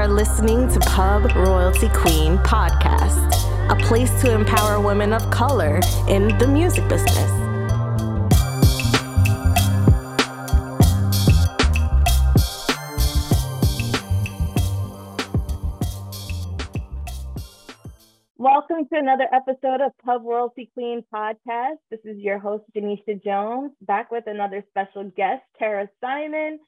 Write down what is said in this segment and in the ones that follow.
are listening to Pub Royalty Queen podcast, a place to empower women of color in the music business. Welcome to another episode of Pub Royalty Queen podcast. This is your host, Janishia Jones, back with another special guest, Terra Simon.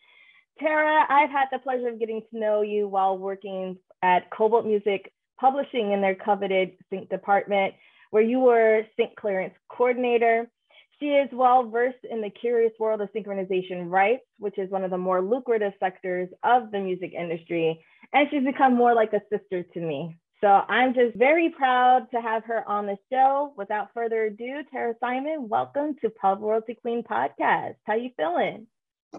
Terra, I've had the pleasure of getting to know you while working at Kobalt Music Publishing in their coveted sync department, where you were sync clearance coordinator. She is well versed in the curious world of synchronization rights, which is one of the more lucrative sectors of the music industry. And she's become more like a sister to me. So I'm just very proud to have her on the show. Without further ado, Terra Simon, welcome to Pub Royalty Queen podcast. How you feeling?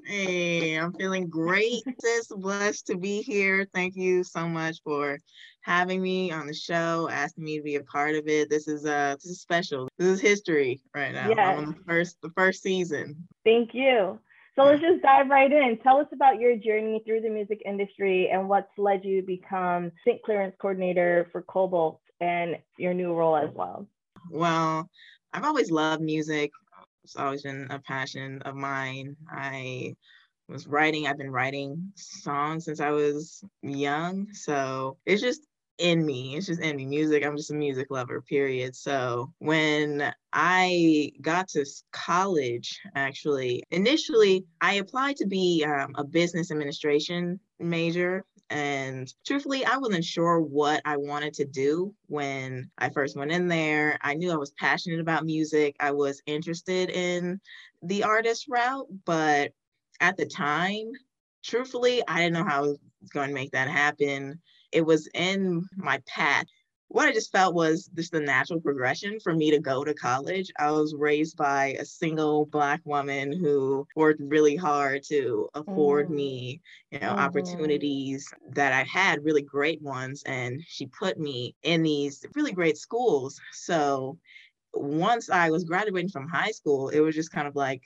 Hey, I'm feeling great. Sis, blessed to be here. Thank you so much for having me on the show, asking me to be a part of it. This is uh this is special. This is history right now. Yes. I'm on the first the first season. Thank you. So let's just dive right in. Tell us about your journey through the music industry and what's led you to become sync clearance coordinator for Kobalt and your new role as well. Well, I've always loved music. It's always been a passion of mine. I was writing, I've been writing songs since I was young. So it's just in me. It's just in me. Music, I'm just a music lover, period. So when I got to college, actually, initially, I applied to be um, a business administration major. And truthfully, I wasn't sure what I wanted to do when I first went in there. I knew I was passionate about music. I was interested in the artist route, but at the time, truthfully, I didn't know how I was going to make that happen. It was in my path what I just felt was just the natural progression for me to go to college. I was raised by a single Black woman who worked really hard to afford mm. me, you know, mm-hmm. opportunities that I had, really great ones. And she put me in these really great schools. So once I was graduating from high school, it was just kind of like,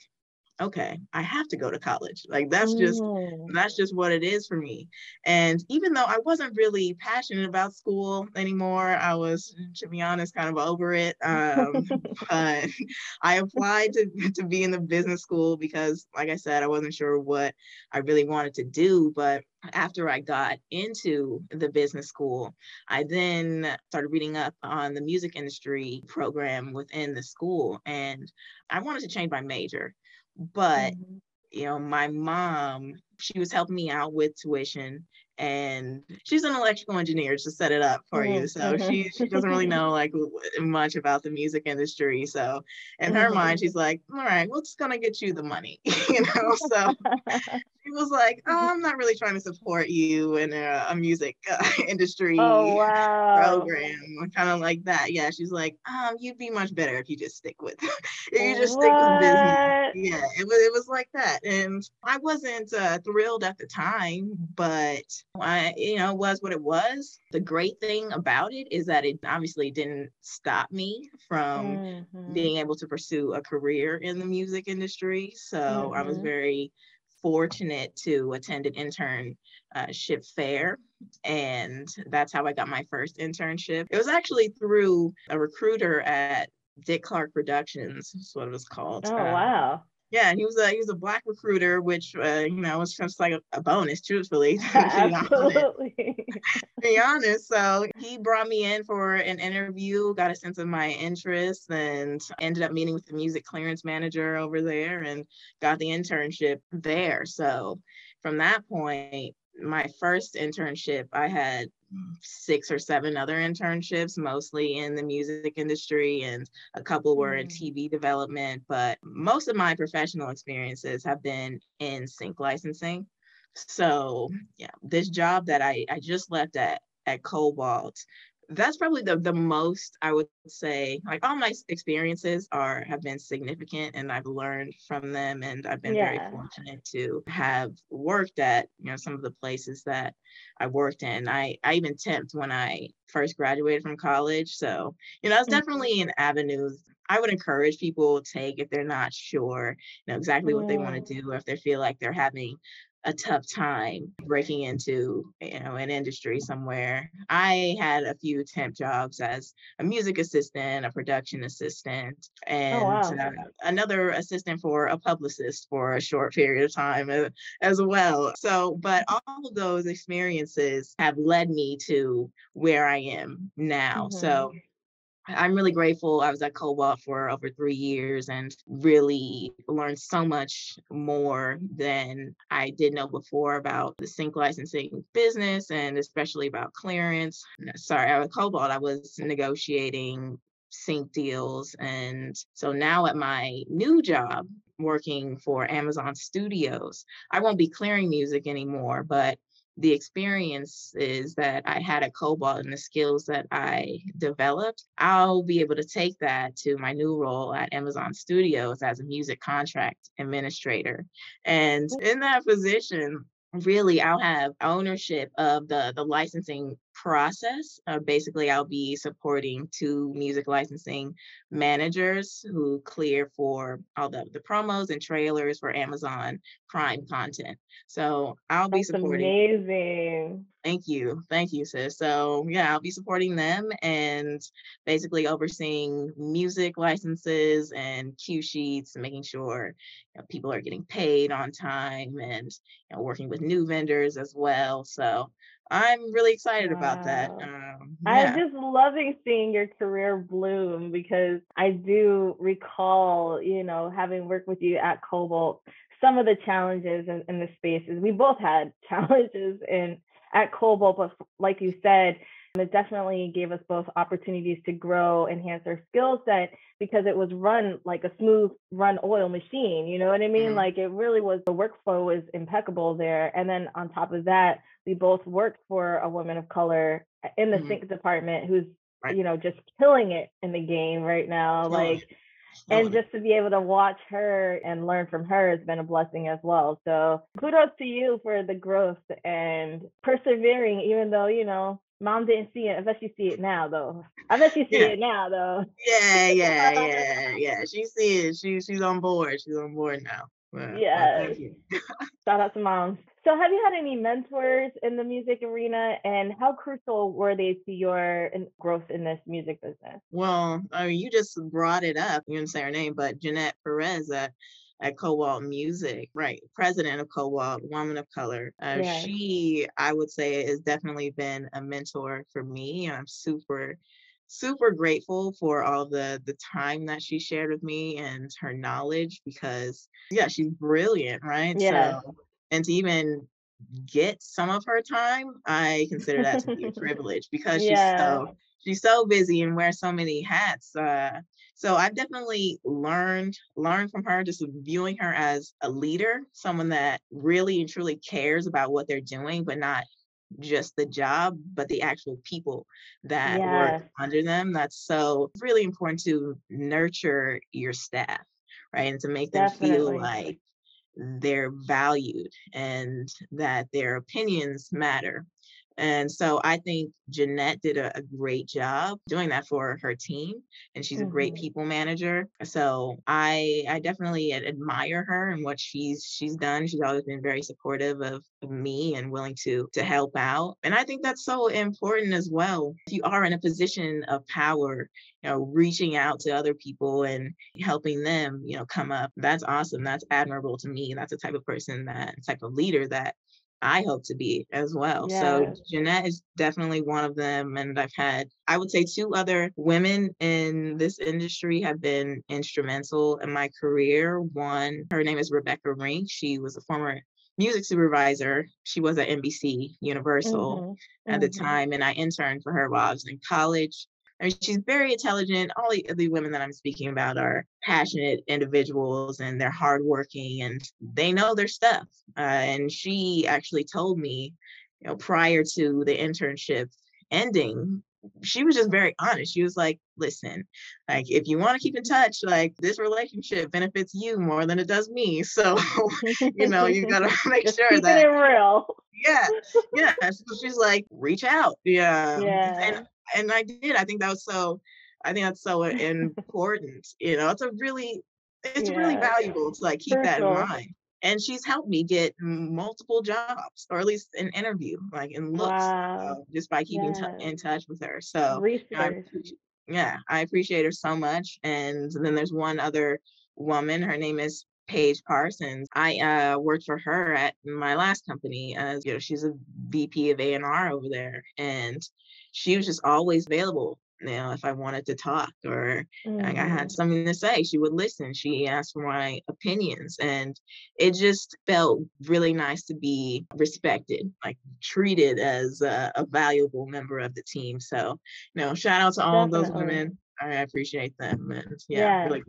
okay i have to go to college like that's just mm. that's just what it is for me and even though i wasn't really passionate about school anymore i was to be honest kind of over it um, but i applied to, to be in the business school because like i said i wasn't sure what i really wanted to do but after I got into the business school, I then started reading up on the music industry program within the school. And I wanted to change my major. But, mm-hmm. you know, my mom, she was helping me out with tuition and she's an electrical engineer to set it up for mm-hmm. you. So mm-hmm. she she doesn't really know like much about the music industry. So in her mm-hmm. mind, she's like, all right, we're just gonna get you the money, you know. So she was like, oh, I'm not really trying to support you in a, a music uh, industry oh, wow. program, kind of like that. Yeah, she's like, um, you'd be much better if you just stick with if you just what? stick with business. Yeah, it was it was like that, and I wasn't uh, thrilled at the time, but I, you know, was what it was. The great thing about it is that it obviously didn't stop me from mm-hmm. being able to pursue a career in the music industry. So mm-hmm. I was mm-hmm. very fortunate to attend an internship fair and that's how i got my first internship. It was actually through a recruiter at dick clark productions is what it was called. Oh uh, wow yeah, he was a he was a black recruiter, which uh, you know was just like a, a bonus, truthfully. Absolutely. to be honest, so he brought me in for an interview, got a sense of my interests, and ended up meeting with the music clearance manager over there, and got the internship there. So from that point, my first internship, I had six or seven other internships, mostly in the music industry, and a couple were in mm. TV development. But most of my professional experiences have been in sync licensing. So, yeah, this job that I, I just left at at Kobalt that's probably the the most I would say. Like all my experiences are have been significant, and I've learned from them, and I've been yeah. very fortunate to have worked at you know some of the places that I worked in. I I even temped when I first graduated from college, so you know it's mm-hmm. definitely an avenue I would encourage people to take if they're not sure, you know, exactly what they want to do, or if they feel like they're having a tough time breaking into you know an industry somewhere. I had a few temp jobs as a music assistant, a production assistant, oh, and oh, wow. uh, another assistant for a publicist for a short period of time uh, as well. So, but all of those experiences have led me to where I am now. Mm-hmm. So I'm really grateful. I was at Kobalt for over three years and really learned so much more than I did know before about the sync licensing business and especially about clearance. Sorry, at Kobalt, I was negotiating sync deals. And so now at my new job, working for Amazon Studios, I won't be clearing music anymore, but the experiences that I had at Kobalt and the skills that I developed, I'll be able to take that to my new role at Amazon Studios as a music contract administrator. And in that position, really I'll have ownership of the the licensing process. Uh, basically, I'll be supporting two music licensing managers who clear for all the, the promos and trailers for Amazon Prime content. So I'll be That's supporting. Amazing. Thank you. Thank you, sis. So yeah, I'll be supporting them and basically overseeing music licenses and cue sheets, making sure you know, people are getting paid on time and you know, working with new vendors as well. So I'm really excited wow. about that. Um, yeah. I'm just loving seeing your career bloom because I do recall, you know, having worked with you at Kobalt, some of the challenges in, in the spaces. We both had challenges in at Kobalt, but like you said, it definitely gave us both opportunities to grow, enhance our skill set because it was run like a smooth run oil machine. You know what I mean? Mm-hmm. Like it really was the workflow was impeccable there. And then on top of that, we both worked for a woman of color in the mm-hmm. sync department who's right. you know just killing it in the game right now. Oh. Like and just to be able to watch her and learn from her has been a blessing as well. So kudos to you for the growth and persevering, even though, you know, Mom didn't see it. I bet you see it now, though. I bet you see yeah. it now, though. Yeah, yeah, yeah, yeah. She sees. She she's on board. She's on board now. Well, yeah. Well, Shout out to mom. So, have you had any mentors in the music arena, and how crucial were they to your growth in this music business? Well, I mean, you just brought it up. You didn't say her name, but Jeanette Perez. Uh, at Kobalt Music, right? President of Kobalt, woman of color. Uh. She, I would say, has definitely been a mentor for me. And I'm super, super grateful for all the the time that she shared with me and her knowledge because, yeah, she's brilliant, right? Yeah. So, and to even get some of her time, I consider that to be a privilege because yeah. she's so she's so busy and wears so many hats. Uh, so I've definitely learned learned from her, just viewing her as a leader, someone that really and truly cares about what they're doing, but not just the job, but the actual people that work under them. That's so really important to nurture your staff, right? And to make them definitely. feel like they're valued and that their opinions matter and so I think Jeanette did a, a, great job doing that for her team. And she's mm-hmm. a great mm-hmm. people manager. So I I definitely admire her and what she's she's done. She's always been very supportive of, of me and willing to to help out. And I think that's so important as well. If you are in a position of power, you know, reaching out to other people and helping them, you know, come up. That's awesome. That's admirable to me. That's the type of person that type of leader that I hope to be as well. Yeah. So Jeanette is definitely one of them. And I've had, I would say, two other women in this industry have been instrumental in my career. One, her name is Rebecca Rink. She was a former music supervisor. She was at NBC Universal mm-hmm. at the mm-hmm. time, and I interned for her while I was in college. I mean, she's very intelligent. All the, the women that I'm speaking about are passionate individuals and they're hardworking and they know their stuff. Uh, and she actually told me, you know, prior to the internship ending, she was just very honest. She was like, listen, like if you want to keep in touch, like this relationship benefits you more than it does me. So, you know, you gotta make sure that it real. Yeah. Yeah. So she's like, reach out. Yeah. Yeah. And and I did. I think that was so. I think that's so important. You know, it's a really, it's yeah. really valuable to like keep that in mind. and she's helped me get multiple jobs or at least an interview like in looks wow. uh, just by keeping yes. t- in touch with her so I, yeah i appreciate her so much and then there's one other woman her name is Paige Parsons. I uh, worked for her at my last company as you know she's a VP of A&R over there and she was just always available you know, if I wanted to talk or mm-hmm. like I had mm-hmm. something to say, she would listen. She asked for my opinions. And it just felt really nice to be respected, like treated as a, a valuable member of the team. So, you know, shout out to all Definitely. those women. I appreciate them. And yeah, really.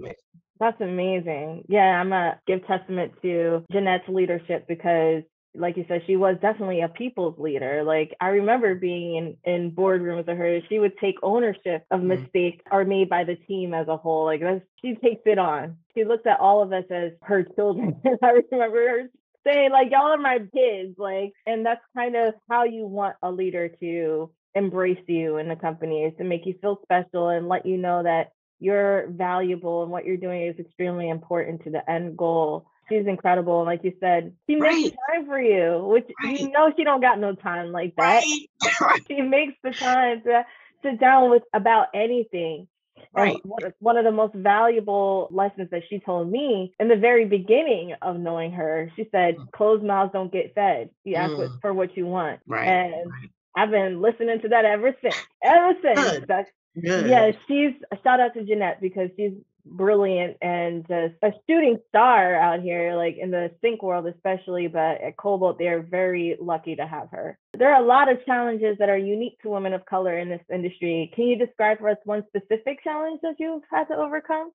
That's amazing. Yeah, I'm gonna give testament to Jeanette's leadership because like you said, she was definitely a people's leader. Like I remember being in, in boardrooms with her, she would take ownership of mm-hmm. mistakes are made by the team as a whole. Like that's, she takes it on. She looks at all of us as her children. I remember her saying like, y'all are my kids. Like, and that's kind of how you want a leader to embrace you in the company is to make you feel special and let you know that you're valuable and what you're doing is extremely important to the end goal she's incredible. Like you said, she right. makes time for you, which right. you know she don't got no time like that. Right. she makes the time to sit down with about anything. Right. one of the most valuable lessons that she told me in the very beginning of knowing her, she said, mm. "Closed mouths don't get fed. You ask mm. for what you want." Right. And I've been listening to that ever since. Ever since. Good. Good. Yeah, she's a shout out to Jeanette because she's brilliant and just a shooting star out here, like in the sync world, especially. But at Kobalt, they're very lucky to have her. There are a lot of challenges that are unique to women of color in this industry. Can you describe for us one specific challenge that you've had to overcome?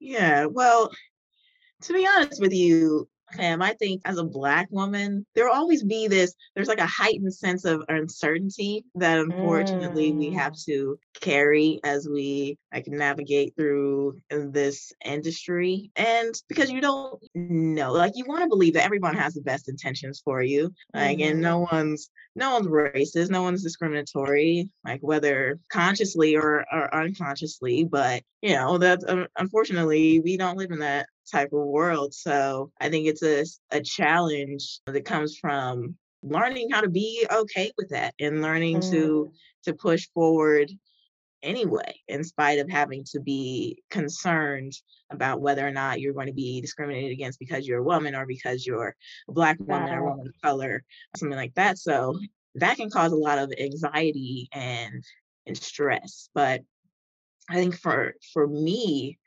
Yeah, well, to be honest with you, him. I think as a Black woman, there will always be this, there's like a heightened sense of uncertainty that unfortunately mm. we have to carry as we like navigate through this industry. And because you don't know, like you want to believe that everyone has the best intentions for you. Like, mm. and no mm-hmm. one's no one's racist, no one's discriminatory, like whether consciously or, or unconsciously. But you know, that um, unfortunately we don't live in that type of world. So I think it's a, a challenge that comes from learning how to be okay with that and learning mm. to to push forward anyway in spite of having to be concerned about whether or not you're going to be discriminated against because you're a woman or because you're a black woman wow. or woman of color something like that so that can cause a lot of anxiety and and stress but i think for for me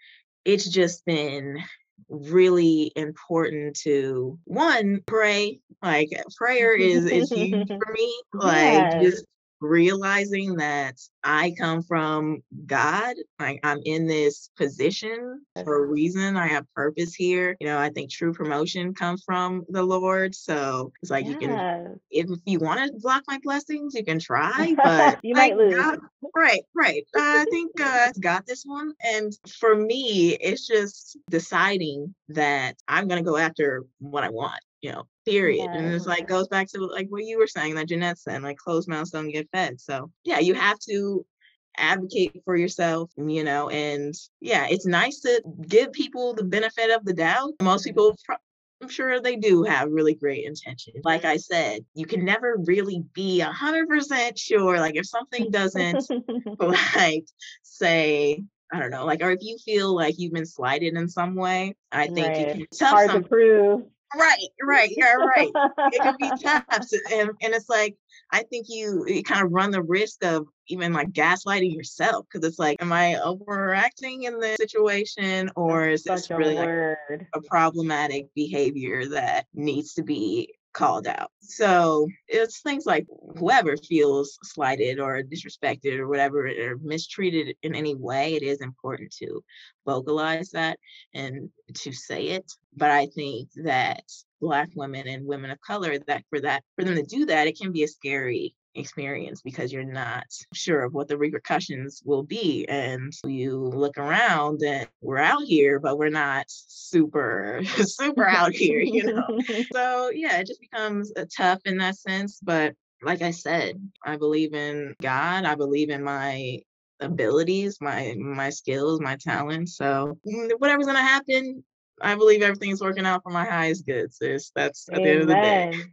it's just been really important to one pray like prayer is is huge for me like yes. just realizing that I come from God. Like I'm in this position for a reason. I have purpose here. You know, I think true promotion comes from the Lord. So it's like yes. you can, if you want to block my blessings, you can try, but you might lose. God, right, right. I think uh, God's got this one. And for me, it's just deciding that I'm going to go after what I want you know, period. Yeah. And it's like goes back to like what you were saying that Jeanette said, like closed mouths don't get fed. So yeah, you have to advocate for yourself, you know, and yeah, it's nice to give people the benefit of the doubt. Most people I'm sure they do have really great intentions. Like I said, you can never really be a hundred percent sure. Like if something doesn't like say I don't know, like, or if you feel like you've been slighted in some way, I think right. you can tell Hard some, to prove. Right, right, you're right. it can be tough, and, and it's like I think you, you kind of run the risk of even like gaslighting yourself because it's like, am I overacting in this situation, or is this really like a problematic behavior that needs to be called out. So it's things like mm. whoever feels slighted or disrespected or whatever or mistreated in any way, it is important to vocalize that and to say it. But I think that Black women and women of color, that for that, for them to do that, it can be a scary experience because you're not sure of what the repercussions will be. And you look around and we're out here, but we're not super, super out here, you know? so yeah, it just becomes uh, tough in that sense. But like I said, I believe in God. I believe in my abilities, my my skills, my talents. So mm, whatever's gonna happen, I believe everything's working out for my highest good, sis. That's at Amen. the end of the day.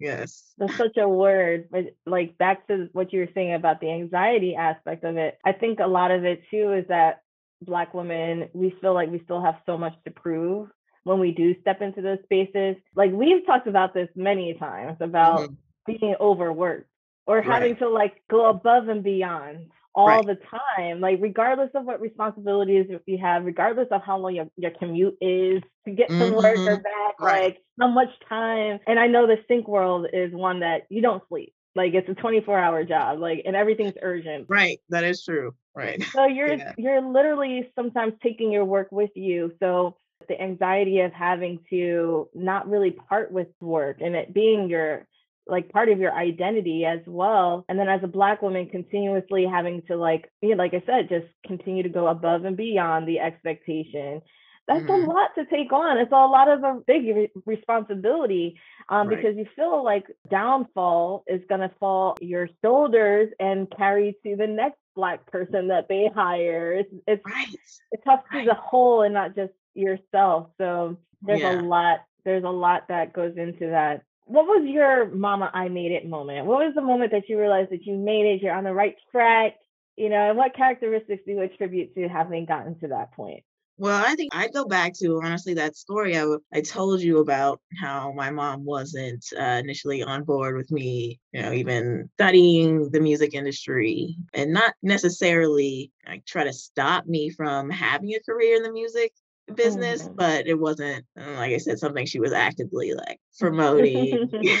Yes. That's such a word. But like back to what you were saying about the anxiety aspect of it, I think a lot of it too is that black women, we feel like we still have so much to prove when we do step into those spaces. Like we've talked about this many times about mm-hmm. being overworked or right. having to like go above and beyond all right. the time, like regardless of what responsibilities you have, regardless of how long your, your commute is to get mm-hmm. to work or mm-hmm. back, right. like how much time. And I know the sync world is one that you don't sleep. Like it's a 24 hour job, like and everything's urgent. Right. That is true. Right. So you're yeah. you're literally sometimes taking your work with you. So the anxiety of having to not really part with work and it being your like part of your identity as well. And then as a black woman, continuously having to like, you know, like I said, just continue to go above and beyond the expectation. That's mm-hmm. a lot to take on. It's a lot of a big re- responsibility um, right. because you feel like downfall is going to fall your shoulders and carry to the next black person that they hire. It's it's, right. it's tough right. to the whole and not just yourself. So there's yeah. a lot. There's a lot that goes into that what was your mama I made it moment? What was the moment that you realized that you made it, you're on the right track, you know, and what characteristics do you attribute to having gotten to that point? Well, I think I'd go back to honestly that story I, I told you about how my mom wasn't uh, initially on board with me, you know, even studying the music industry and not necessarily like try to stop me from having a career in the music business, mm-hmm. but it wasn't, uh, like I said, something she was actively like promoting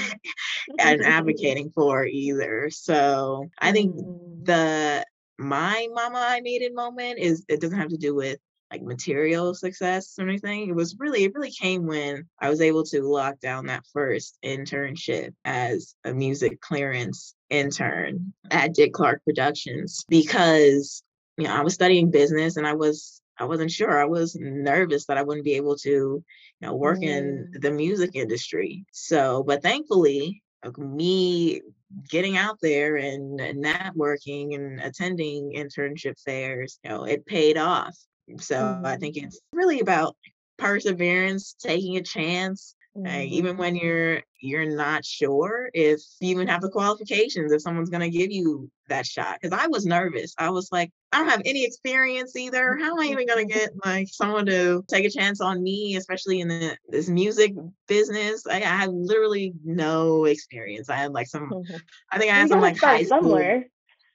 and advocating for either. So I think mm-hmm. the my mama I made it moment is it doesn't have to do with like material success or anything. It was really, it really came when I was able to lock down that first internship as a music clearance intern at Dick Clark Productions because you know I was studying business and I was I wasn't sure. I was nervous that I wouldn't be able to, you know, work mm. in the music industry. So, but thankfully, me getting out there and, networking and attending internship fairs, you know, it paid off. So mm. I think it's really about perseverance, taking a chance, Mm-hmm. Even when you're you're not sure if you even have the qualifications if someone's going to give you that shot because i was nervous i was like i don't have any experience either how am i even going to get like someone to take a chance on me especially in the, this music business I, I had literally no experience i had like some mm-hmm. i think i had some like high school somewhere.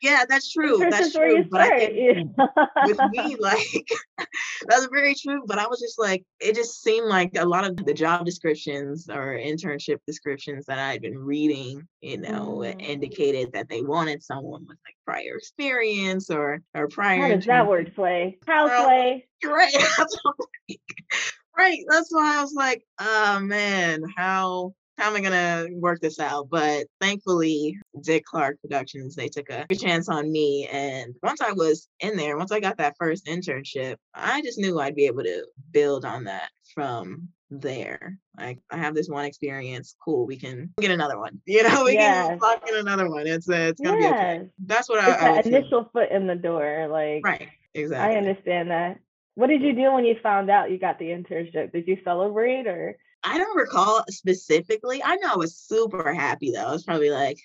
Yeah, that's true. That's true. But I think with me, like that's very true. But I was just like, it just seemed like a lot of the job descriptions or internship descriptions that I'd been reading, you know, mm. indicated that they wanted someone with like prior experience or or prior. How does that word play? How play? Right. right. That's why I was like, oh man, how how am I gonna work this out? But thankfully, Dick Clark Productions, they took a chance on me. And once I was in there, once I got that first internship, I just knew I'd be able to build on that from there. Like I have this one experience, cool. We can get another one. You know, we yes. can lock in another one. It's uh, it's gonna yes. be okay. That's what it's I, I initial foot in the door. Like right, exactly. I understand that. What did you do when you found out you got the internship? Did you celebrate or? I don't recall specifically. I know I was super happy though. I was probably like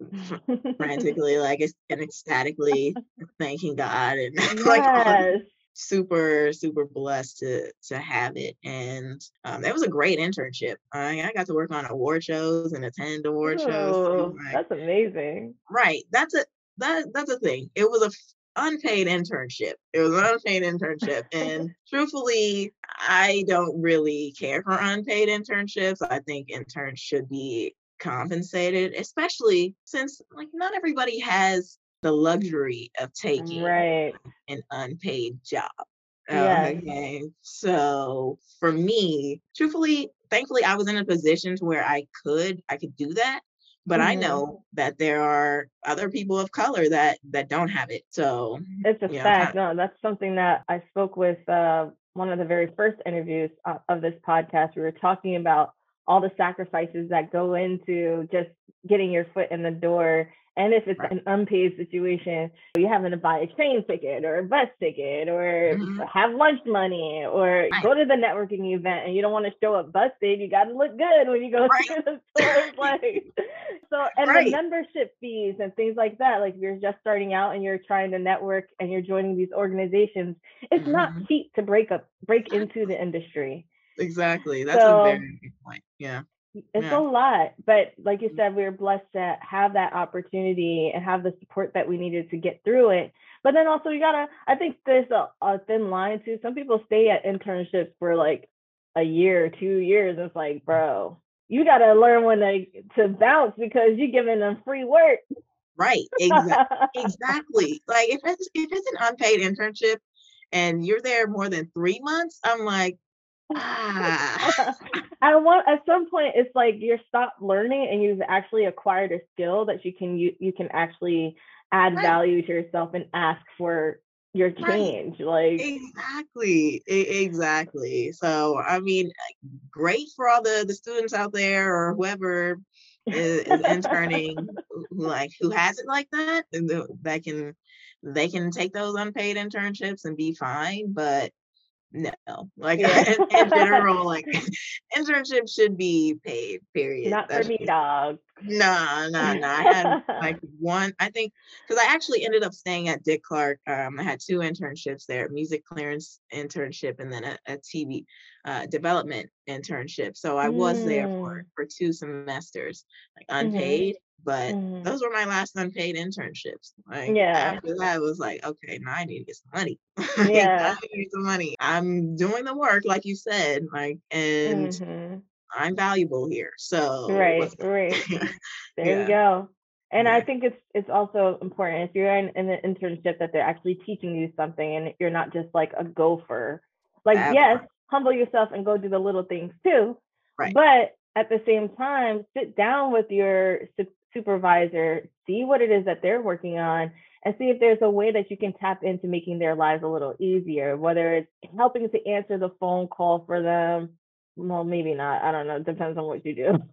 frantically, like and ecstatically thanking God and yes. like super super blessed to to have it and um, it was a great internship I, I got to work on award shows and attend award Ooh, shows like, that's amazing right that's a that that's a thing it was a unpaid internship. It was an unpaid internship. and truthfully, I don't really care for unpaid internships. I think interns should be compensated, especially since like not everybody has the luxury of taking right. an unpaid job. Yes. Okay. So for me, truthfully, thankfully I was in a position to where I could I could do that but mm-hmm. I know that there are other people of color that that don't have it. So it's a fact. Know, no, that's something that I spoke with uh, one of the very first interviews uh, of this podcast. We were talking about all the sacrifices that go into just getting your foot in the door And if it's right. an unpaid situation, you're having to buy a train ticket or a bus ticket or mm-hmm. have lunch money or right. go to the networking event and you don't want to show up busted. You got to look good when you go right. to the store. like, so, and the membership fees and things like that. Like, if you're just starting out and you're trying to network and you're joining these organizations, it's mm-hmm. not cheap to break up, break into the industry. Exactly. That's so, a very good point. Yeah. It's yeah. a lot, but like you mm. said, we are blessed to have that opportunity and have the support that we needed to get through it. But then also, you gotta, I think there's a, a thin line too. Some people stay at internships for like a year, two years. It's like, bro, you gotta learn when to, to bounce because you're giving them free work. Right. Exactly. exactly. Like if it's if it's an unpaid internship and you're there more than three months, I'm like, Ah. I want at some point it's like you're stopped learning and you've actually acquired a skill that you can you, you can actually add right. value to yourself and ask for your change right. like exactly exactly so i mean great for all the the students out there or whoever is, is interning like who has it like that and that can they can take those unpaid internships and be fine but no like yeah. in, in, general like internships should be paid period not for me dog no no no i had like one i think because i actually ended up staying at dick clark um i had two internships there music clearance internship and then a, a tv uh, development internship so i was mm. there for for two semesters like mm-hmm. unpaid mm-hmm but mm. those were my last unpaid internships. Like yeah. after that, it was like, okay, now I need to get some money. Yeah. I need some money. I'm doing the work, like you said, like, and mm-hmm. I'm valuable here. So right, right. there yeah. you go. And yeah. I think it's it's also important if you're in, in an internship that they're actually teaching you something and you're not just like a gopher. Like, yes, humble yourself and go do the little things too. Right. But at the same time, sit down with your supervisor, see what it is that they're working on, and see if there's a way that you can tap into making their lives a little easier, whether it's helping to answer the phone call for them. Well, maybe not. I don't know. It depends on what you do.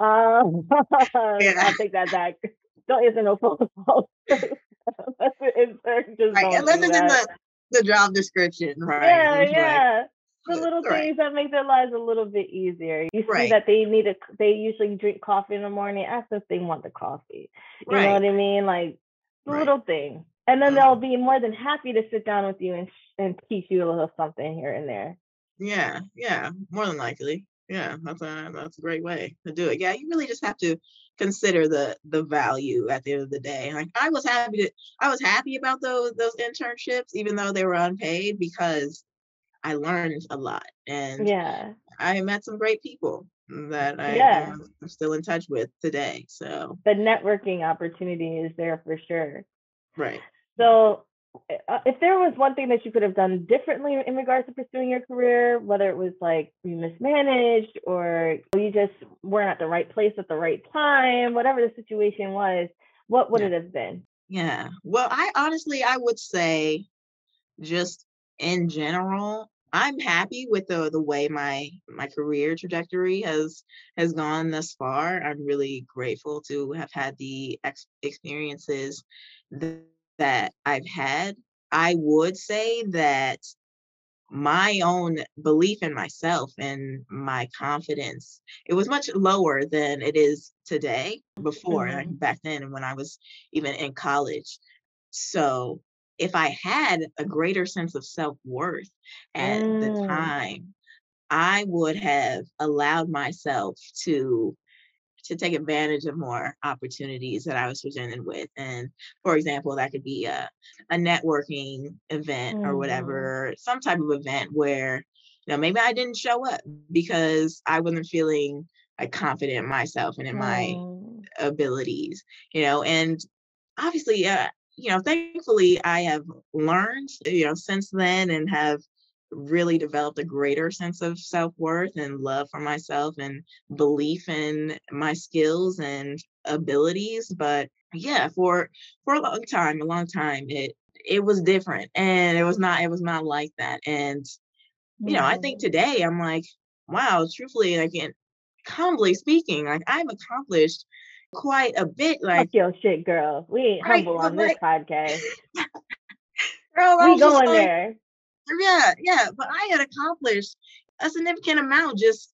Um, yeah. I'll take that back. Don't answer no phone calls. That's the insert just right. Unless it's in the, the job description, right? Yeah, yeah the little right. things that make their lives a little bit easier. You see right. that they need a, they usually drink coffee in the morning. Ask if they want the coffee. You right. know what I mean? Like the little thing, and then they'll mm-hmm. be more than happy to sit down with you and and teach you a little something here and there. Yeah, yeah, more than likely. Yeah, that's a that's a great way to do it. Yeah, you really just have to consider the the value at the end of the day. Like I was happy to I was happy about those those internships, even though they were unpaid, because I learned a lot and yeah, I met some great people that I yeah. am still in touch with today. So the networking opportunity is there for sure. Right. So uh, if there was one thing that you could have done differently in regards to pursuing your career, whether it was like you mismanaged or you just weren't at the right place at the right time, whatever the situation was, what would yeah. it have been? Yeah. Well, I honestly I would say just in general, I'm happy with the the way my my career trajectory has has gone thus far. I'm really grateful to have had the ex- experiences th- that I've had. I would say that my own belief in myself and my confidence it was much lower than it is today before mm-hmm. like back then when i was even in college so if I had a greater sense of self worth at mm. the time, I would have allowed myself to to take advantage of more opportunities that I was presented with. And for example, that could be a, a networking event mm. or whatever, some type of event where, you know, maybe I didn't show up because I wasn't feeling like confident in myself and in mm. my abilities, you know, and obviously uh, you know, thankfully I have learned, you know, since then and have really developed a greater sense of self-worth and love for myself and belief in my skills and abilities but yeah for for a long time a long time it it was different and it was not it was not like that. And you know i think today i'm like wow truthfully like in humbly speaking like i've accomplished quite a bit. Like, Fuck your shit, girl. We ain't Right, humble on this podcast. girl, I We going like, there. yeah, yeah. But I had accomplished a significant amount just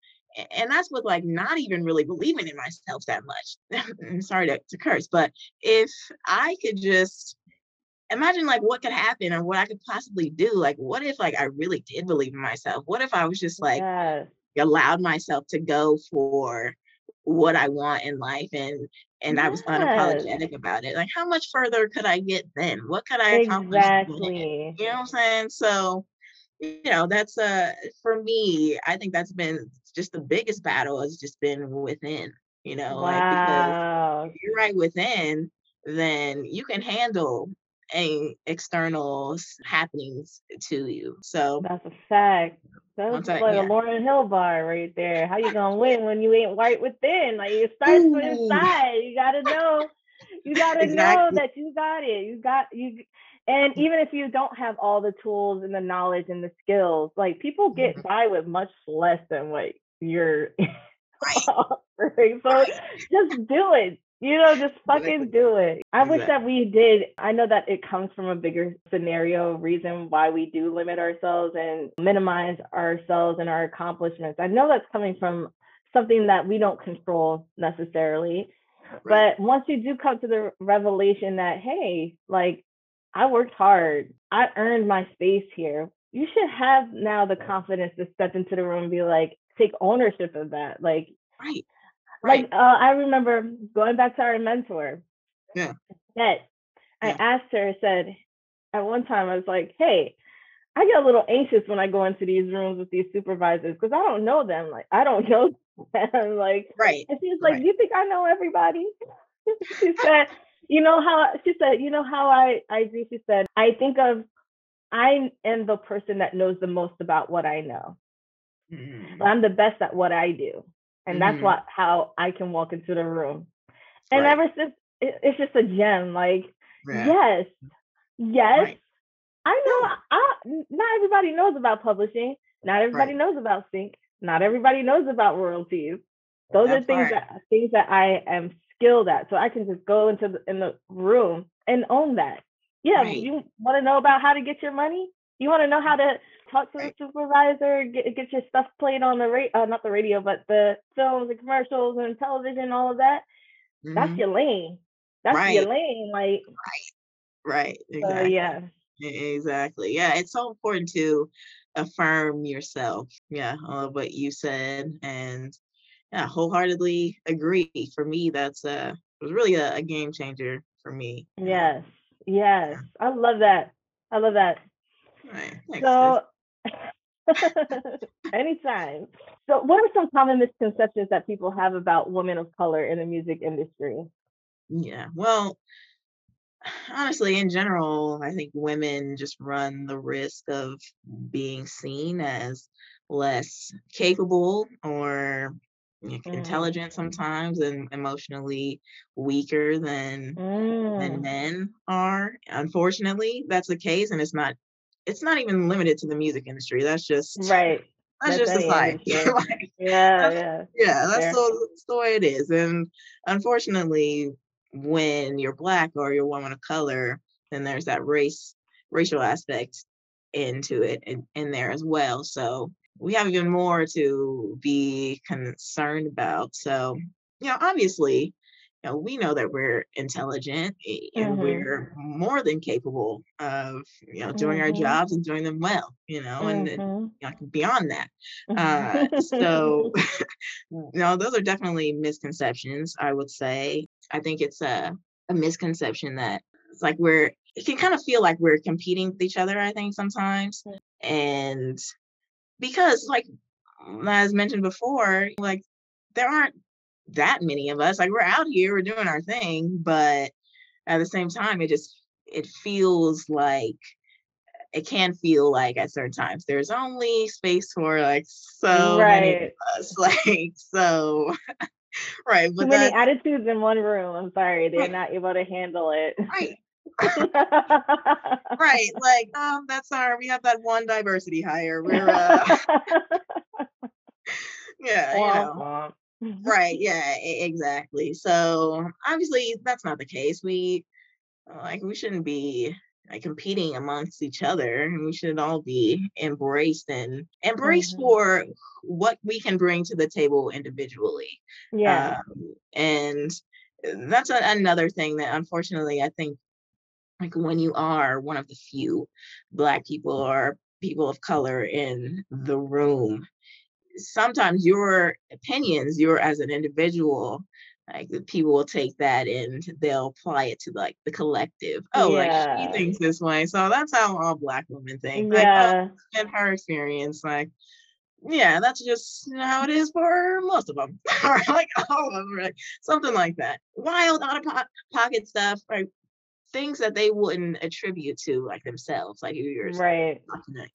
and that's with like not even really believing in myself that much. I'm sorry to, to curse, but if I could just imagine like what could happen or what I could possibly do, like what if like I really did believe in myself? What if I was just like yes. allowed myself to go for what I want in life and and I was Yes. unapologetic about it. Like how much further could I get then? What could I accomplish? Exactly. You know what I'm saying? So, you know, that's uh for me, I think that's been just the biggest battle has just been within, you know, like because if you're right within, then you can handle any external happenings to you. So That's a fact. That's like yeah. a Lauryn Hill bar right there. How you gonna win when you ain't white within? Like it starts from Ooh. inside. You gotta know. You gotta know that you got it. You got you. And even if you don't have all the tools and the knowledge and the skills, like people get Mhm. by with much less than what you're right, offering. So just do it. You know, just fucking do it. I wish that we did. I know that it comes from a bigger scenario reason why we do limit ourselves and minimize ourselves and our accomplishments. I know that's coming from something that we don't control necessarily. right, But once you do come to the revelation that, hey, like I worked hard, I earned my space here, you should have now the confidence to step into the room and be like, take ownership of that. Like, right, right. like uh, I remember going back to our mentor. Yeah. That I Yeah. asked her, I said, at one time, I was like, hey, I get a little anxious when I go into these rooms with these supervisors because I don't know them. Like, I don't know them. like, right. and she's like, Right. "You think I know everybody?" she said, "You know how?" She said, "You know how I I do." She said, "I think of I am the person that knows the most about what I know. Mhm. I'm the best at what I do, and that's Mhm. what how I can walk into the room." And Right. ever since, it, it's just a gem. Like, Yeah. yes, yes, Right. I know. I, not everybody knows about publishing. Not everybody Right. knows about sync. Not everybody knows about royalties those are things that things that I am skilled at. So I can just go into the in the room and own that. Yeah, you want to know about how to get your money? You want to know how to talk to Right. the supervisor, get get your stuff played on the radio, uh, not the radio, but the films and commercials and television, all of that. That's Mhm. your lane. That's your lane. Like, Right. so Exactly. yeah, E- Exactly. Yeah, it's so important to affirm yourself. Yeah, all of what you said, and yeah, wholeheartedly agree. For me, that's uh was really a, a game changer for me. yes, yes. I love that. I love that. Right. Thanks, sis. Anytime. So, what are some common misconceptions that people have about women of color in the music industry? Yeah. Well, honestly, in general, I think women just run the risk of being seen as less capable or Mm. intelligent sometimes and emotionally weaker than than Mm, men are. Unfortunately, that's the case, and it's not. It's not even limited to the music industry. That's just right. that's, That's just society. industry. Like, Yeah, yeah. yeah, that's Fair. the, that's the way it is. And unfortunately, when you're black or you're a woman of color, then there's that race racial aspect into it in, in there as well. So we have even more to be concerned about. So, you know, obviously, you know, we know that we're intelligent and Mhm. we're more than capable of, you know, doing our Mhm. jobs and doing them well, you know, and, and you know, beyond that. Uh, so, no, those are definitely misconceptions, I would say. I think it's a, a misconception that it's like we're, it can kind of feel like we're competing with each other, I think, sometimes. Mm. And because, like, as mentioned before, like, there aren't that many of us. Like, we're out here, we're doing our thing, but at the same time, it just, it feels like, it can feel like at certain times there's only space for like so many right. us like so right Too but many that attitudes in one room. I'm sorry, they're Right. not able to handle it. right right like um that's our we have that one diversity hire we're uh yeah you know right. Yeah, exactly. So obviously that's not the case. We like we shouldn't be like competing amongst each other. And we should all be embraced and embraced mm-hmm. for what we can bring to the table individually. Yeah. Um, and that's a, another thing that unfortunately I think like when you are one of the few black people or people of color in the room sometimes your opinions your as an individual like people will take that and they'll apply it to like the collective. Oh yeah. like she thinks this way. So that's how all black women think. Yeah. like oh, in her experience like yeah that's just how it is for most of them or like all of them like something like that. Wild out of pocket stuff right things that they wouldn't attribute to like themselves like you're right.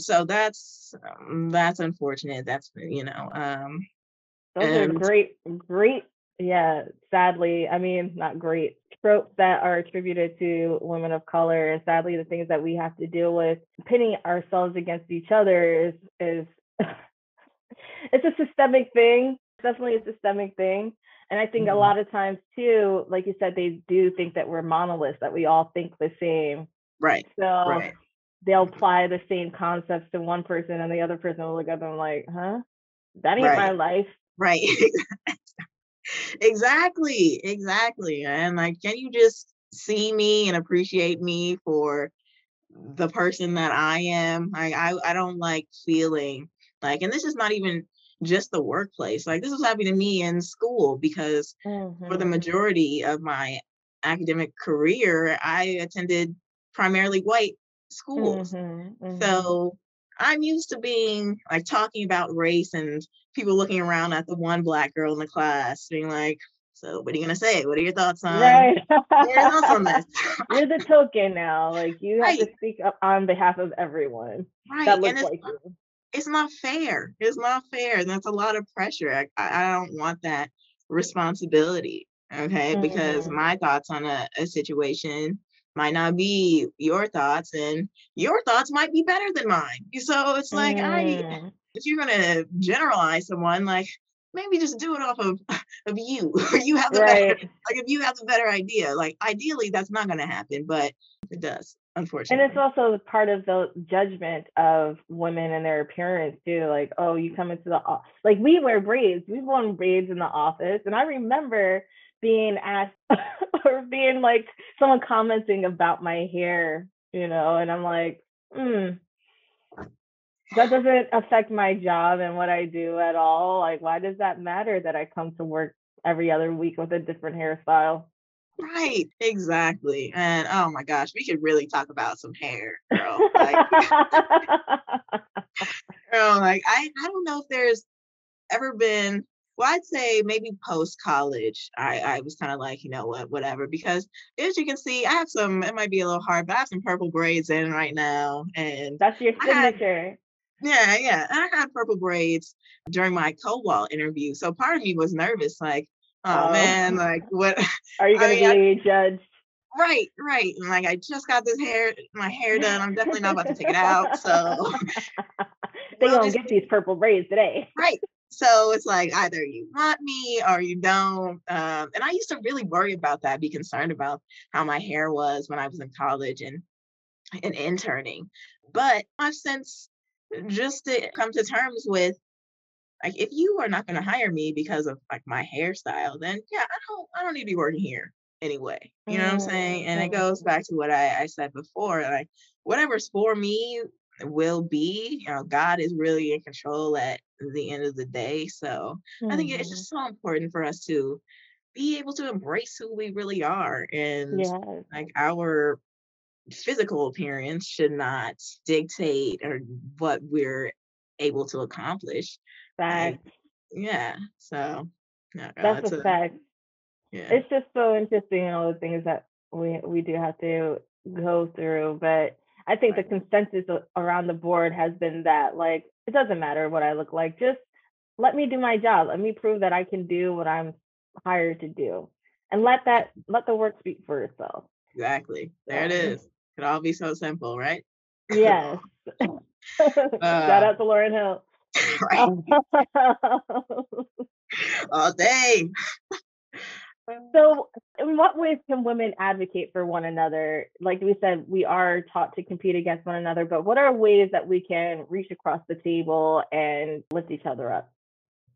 So that's um, that's unfortunate that's you know um those and, are great great yeah sadly i mean not great tropes that are attributed to women of color. And sadly the things that we have to deal with pitting ourselves against each other is is it's a systemic thing definitely a systemic thing and I think mm-hmm. a lot of times too, like you said, they do think that we're monoliths, that we all think the same. Right. So right. they'll apply the same concepts to one person and the other person will look at them like, huh? That ain't right. my life. Right. exactly. Exactly. And like, can you just see me and appreciate me for the person that I am? Like I, I don't like feeling like, and this is not even just the workplace. Like this was happening to me in school because mm-hmm. for the mm-hmm. majority of my academic career, I attended primarily white schools. Mm-hmm. Mm-hmm. So I'm used to being like talking about race and people looking around at the one black girl in the class being like, so what are you gonna say? What are your thoughts on right. your thoughts on this? You're the token now. Like you have right. to speak up on behalf of everyone. Right. That looks like you it's not fair. It's not fair. And that's a lot of pressure. I, I don't want that responsibility. Okay. Mm-hmm. Because my thoughts on a, a situation might not be your thoughts and your thoughts might be better than mine. So it's like mm. I if you're gonna generalize someone, like maybe just do it off of of you. you have the right. better like if you have the better idea. Like ideally that's not gonna happen, but it does unfortunately. And it's also part of the judgment of women and their appearance too. Like, oh, you come into the office. like we wear braids. We've worn braids in the office, and I remember being asked or being like someone commenting about my hair, you know, and I'm like, hmm. That doesn't affect my job and what I do at all. Like, why does that matter that I come to work every other week with a different hairstyle? Right, exactly. And oh my gosh, we could really talk about some hair, girl. Like, girl, like I, I don't know if there's ever been well, I'd say maybe post college, I, I was kind of like, you know what, whatever. Because as you can see, I have some, it might be a little hard, but I have some purple braids in right now. And that's your signature. Had, yeah, yeah. I had purple braids during my Kobalt interview. So part of me was nervous, like, oh um, man, like what are you gonna I be judged? Right, right. And like I just got this hair, my hair done. I'm definitely not about to take it out. So they don't get these purple braids today. Right. So it's like either you want me or you don't. Um, and I used to really worry about that, be concerned about how my hair was when I was in college and and interning. But I've since just to come to terms with like if you are not going to hire me because of like my hairstyle, then yeah, I don't I don't need to be working here anyway. You know what I'm saying? And it goes back to what I, I said before, like whatever's for me will be. You know, God is really in control at the end of the day. So mm-hmm. I think it's mm-hmm. just so important for us to be able to embrace who we really are and like our physical appearance should not dictate or what we're able to accomplish fact. yeah. So no, that's a, a fact. Yeah. It's just so interesting all the things that we we do have to go through. But I think right. the consensus around the board has been that like it doesn't matter what I look like, just let me do my job. Let me prove that I can do what I'm hired to do. And let that let the work speak for itself. Exactly. There it is. It could all be so simple, right? Yes. uh, Shout out to Lauryn Hill. right? all day. So, in what ways can women advocate for one another? Like we said, we are taught to compete against one another, but what are ways that we can reach across the table and lift each other up?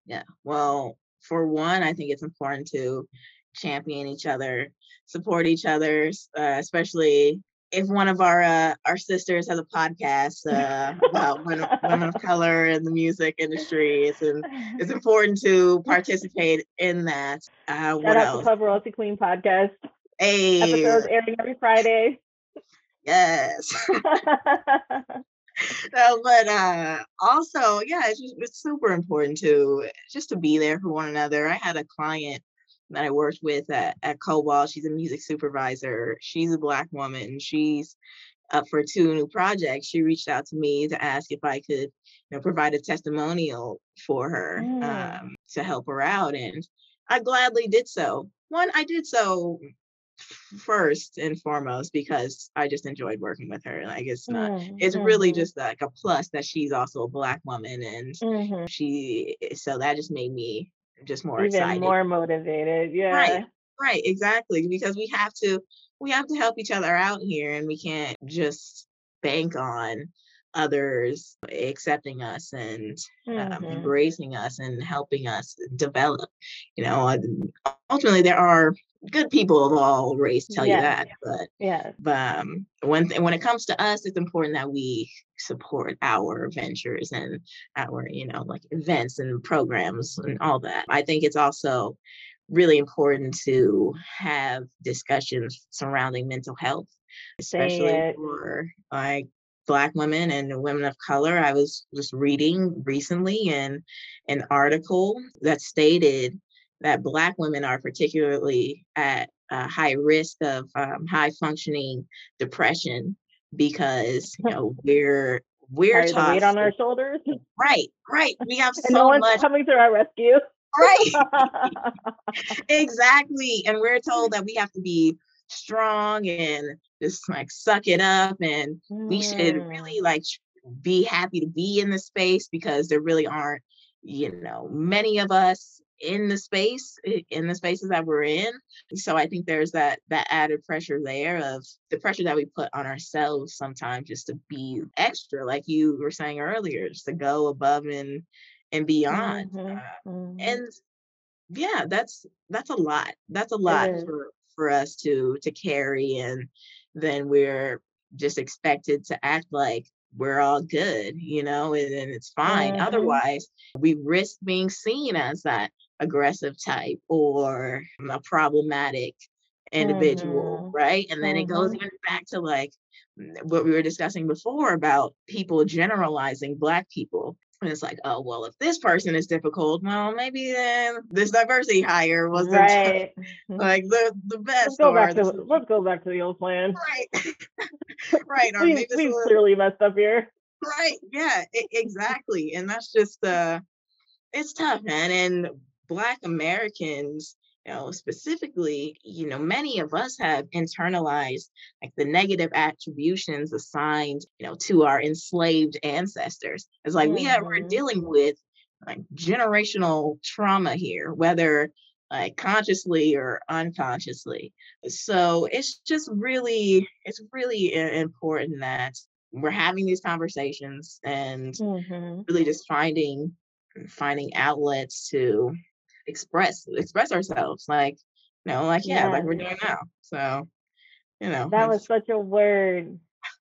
Yeah. Well, for one, I think it's important to champion each other, support each other, uh, especially if one of our uh, our sisters has a podcast uh, about women, women, of color in the music industry, it's an, it's important to participate in that. Uh, Shout out else? to Royalty Queen podcast. Hey, episodes airing every Friday. Yes. no, but uh, also, yeah, it's just it's super important to just to be there for one another. I had a client that I worked with at, at Kobalt. She's a music supervisor. She's a black woman. She's up for two new projects. She reached out to me to ask if I could, you know, provide a testimonial for her mm. um, to help her out, and I gladly did so. One, I did so first and foremost because I just enjoyed working with her. Like it's not, mm-hmm. it's really mm-hmm. just like a plus that she's also a black woman and mm-hmm. she. So that just made me just more even excited. more motivated. Yeah. Right. Right. Exactly. Because we have to we have to help each other out here and we can't just bank on others accepting us and um, mm-hmm. um, embracing us and helping us develop you know ultimately there are good people of all race tell yeah. you that but yeah. but um, when when it comes to us it's important that we support our ventures and our you know like events and programs and all that. I think it's also really important to have discussions surrounding mental health especially for like black women and women of color. I was just reading recently in an article that stated that black women are particularly at a high risk of um, high functioning depression because you know we're we're taught weight on our shoulders? Right right. We have so no one's much coming to our rescue? Right. Exactly and we're told that we have to be strong and just like suck it up and mm. we should mm. really like be happy to be in the space because there really aren't you know many of us in the space in the spaces that we're in so i think there's that that added pressure there of the pressure that we put on ourselves sometimes just to be extra like you were saying earlier just to go above and and beyond mm-hmm. Uh, mm-hmm. and yeah that's that's a lot that's a lot for for us to to carry and then we're just expected to act like we're all good you know and, and it's fine mm-hmm. otherwise we risk being seen as that aggressive type or a problematic individual mm-hmm. right and then mm-hmm. it goes mm-hmm. even back to like what we were discussing before about people generalizing black people and it's like, oh well, if this person is difficult, well, maybe then this diversity hire was right. like the the best. Let's go back to let's go back to the old plan. Right, right. Or we, we clearly messed up here. Right. Yeah. It, exactly. And that's just uh, it's tough, man. And Black Americans you know specifically you know many of us have internalized like the negative attributions assigned you know to our enslaved ancestors it's like mm-hmm. we have we're dealing with like generational trauma here whether like consciously or unconsciously so it's just really it's really important that we're having these conversations and mm-hmm. really just finding finding outlets to express express ourselves like you know like yeah, yeah. like we're doing now. So you know that was such a word.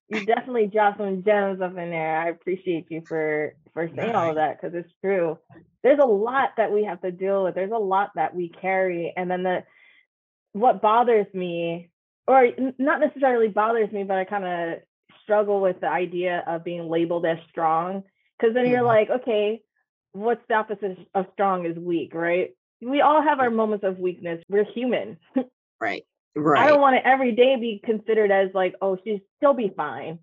You definitely dropped some gems up in there. I appreciate you for for saying all of that because it's true. There's a lot that we have to deal with. There's a lot that we carry and then the what bothers me or not necessarily bothers me but i kind of struggle with the idea of being labeled as strong because then you're mm-hmm. like okay what's the opposite of strong is weak, right? We all have our moments of weakness. We're human. right. Right. I don't want to every day be considered as like, oh, she's still be fine.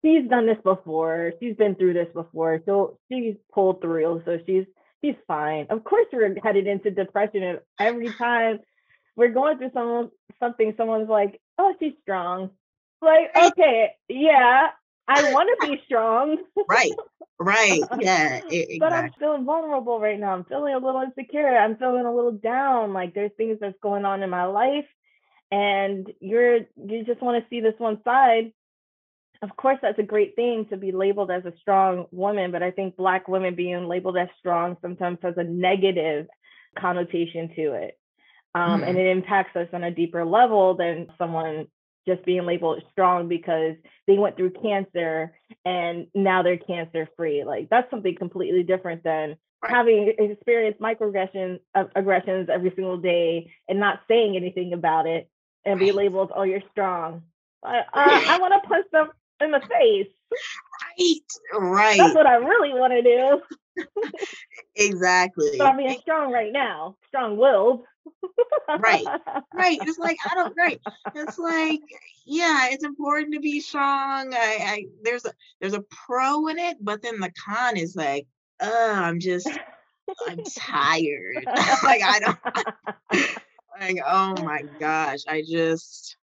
She's done this before. She's been through this before. So she's pulled through. So she's she's fine. Of course we're headed into depression and every time we're going through some something, someone's like, oh, she's strong. Like, okay, yeah, I want to be strong. right. Right. Yeah. Exactly. But I'm feeling vulnerable right now. I'm feeling a little insecure. I'm feeling a little down. Like there's things that's going on in my life. And you're you just want to see this one side. Of course, that's a great thing to be labeled as a strong woman, but I think black women being labeled as strong sometimes has a negative connotation to it. Um, mm. and it impacts us on a deeper level than someone just being labeled strong because they went through cancer and now they're cancer free. Like that's something completely different than right. having experienced microaggressions uh, aggressions every single day and not saying anything about it and right. be labeled, oh, you're strong. I, uh, I want to punch them in the face. Right, right. That's what I really want to do. exactly. So I'm being strong right now, strong willed right. Right it's like i don't right. It's like yeah it's important to be strong I, I there's a there's a pro in it but then the con is like oh i'm just i'm tired. Like i don't like oh my gosh i just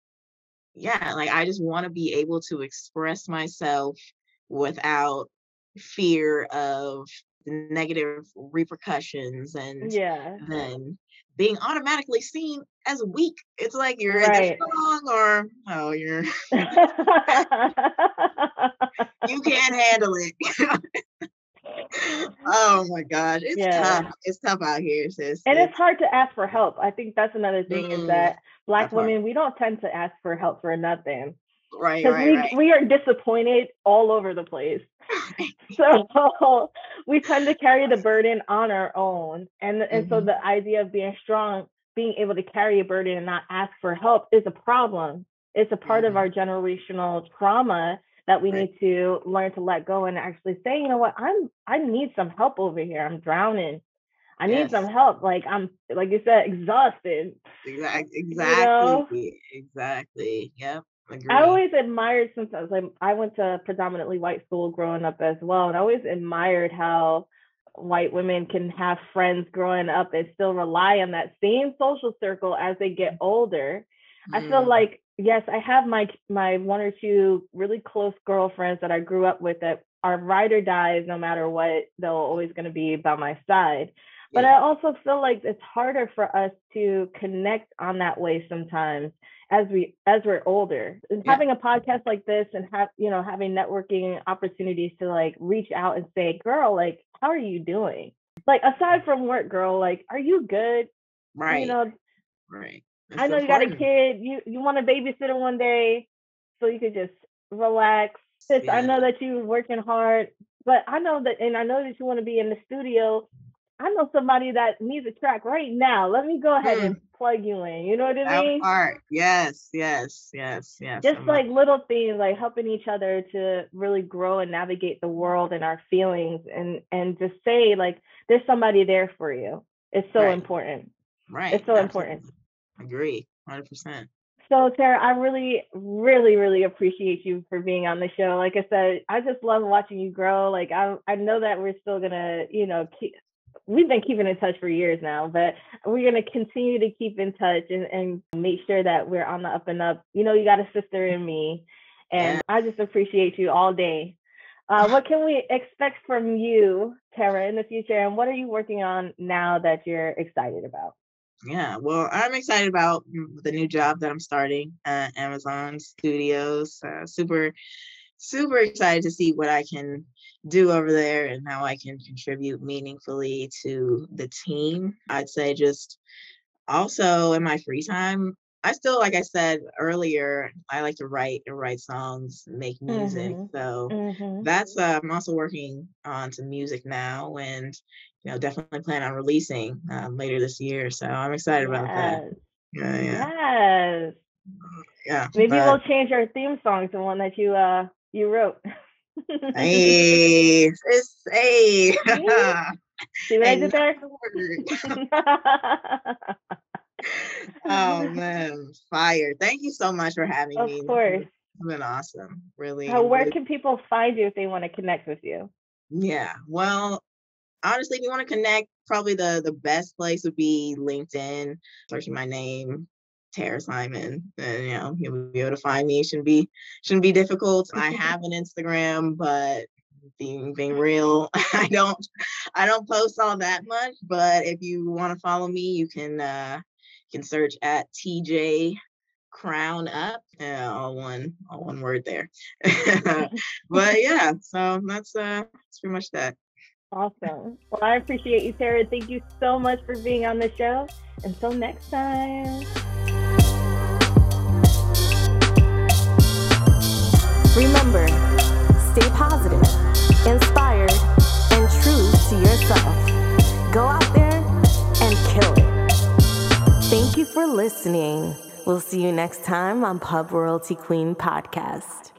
yeah like i just want to be able to express myself without fear of negative repercussions and yeah then being automatically seen as weak. It's like you're right. strong or oh you're you can't handle it. oh my gosh, it's yeah. tough. It's tough out here, sis. And it's, it's hard to ask for help. I think that's another thing mm, is that black women hard. we don't tend to ask for help for nothing. Right, right, we, right. we are disappointed all over the place. so we tend to carry the burden on our own. And, and mm-hmm. so the idea of being strong, being able to carry a burden and not ask for help is a problem. It's a part mm-hmm. of our generational trauma that we right. need to learn to let go and actually say, you know what, I'm I need some help over here. I'm drowning. I yes. need some help. Like I'm like you said, exhausted. Exactly. Exactly. You know? Exactly. Yep. I always admired since I was like I went to predominantly white school growing up as well, and I always admired how white women can have friends growing up and still rely on that same social circle as they get older. Mm. I feel mm. like yes, I have my my one or two really close girlfriends that I grew up with that are ride or dies no matter what, they're always going to be by my side. But yeah. I also feel like it's harder for us to connect on that way sometimes as we as we're older and yeah. having a podcast like this and have you know having networking opportunities to like reach out and say girl like how are you doing? Like aside from work girl like are you good? Right. you know right. That's i know you got a kid. You you want a babysitter one day so you could just relax. Sis, yeah. i know that you're working hard but i know that and i know that you want to be in the studio I know somebody that needs a track right now. Let me go ahead mm. and plug you in. You know what I that mean? Part. Yes, yes, yes, yes. Just I'm like little things like helping each other to really grow and navigate the world and our feelings and and just say like there's somebody there for you. It's so right. important. Right. It's so Absolutely. important. Agree. 100%. So, Sarah, I really, really, really appreciate you for being on the show. Like I said, I just love watching you grow. Like I, I know that we're still gonna, you know, keep, we've been keeping in touch for years now, but we're going to continue to keep in touch and, and make sure that we're on the up and up. You know, you got a sister in me, and yeah. I just appreciate you all day. Uh, what can we expect from you, Terra, in the future? And what are you working on now that you're excited about? Yeah, well, I'm excited about the new job that I'm starting at Amazon Studios. Uh, super, super excited to see what I can do over there and how I can contribute meaningfully to the team. I'd say just also in my free time, I still, like I said earlier, I like to write and write songs, make music. Mm-hmm. So mm-hmm. that's uh, I'm also working on some music now, and you know definitely plan on releasing um, later this year. So I'm excited yes. about that. Yeah, yeah. Yes. Yeah. Maybe but, we'll change our theme song to one that you uh you wrote. hey, it's hey. See what I did there? oh man, fire! Thank you so much for having of me. Of course. It's been awesome. Really. Where really. can people find you if they want to connect with you? Yeah. Well, honestly, if you want to connect, probably the the best place would be LinkedIn. Searching my name, Terra Simon. And you know, you'll be able to find me. Shouldn't be shouldn't be difficult. I have an Instagram, but being being real, I don't I don't post all that much. But if you want to follow me, you can uh you can search at TJ crown up uh, all one all one word there but yeah so that's uh that's pretty much that awesome well i appreciate you Terra thank you so much for being on the show until next time remember stay positive inspired and true to yourself. Go out there and kill it. Thank you for listening. We'll see you next time on Pub Royalty Queen Podcast.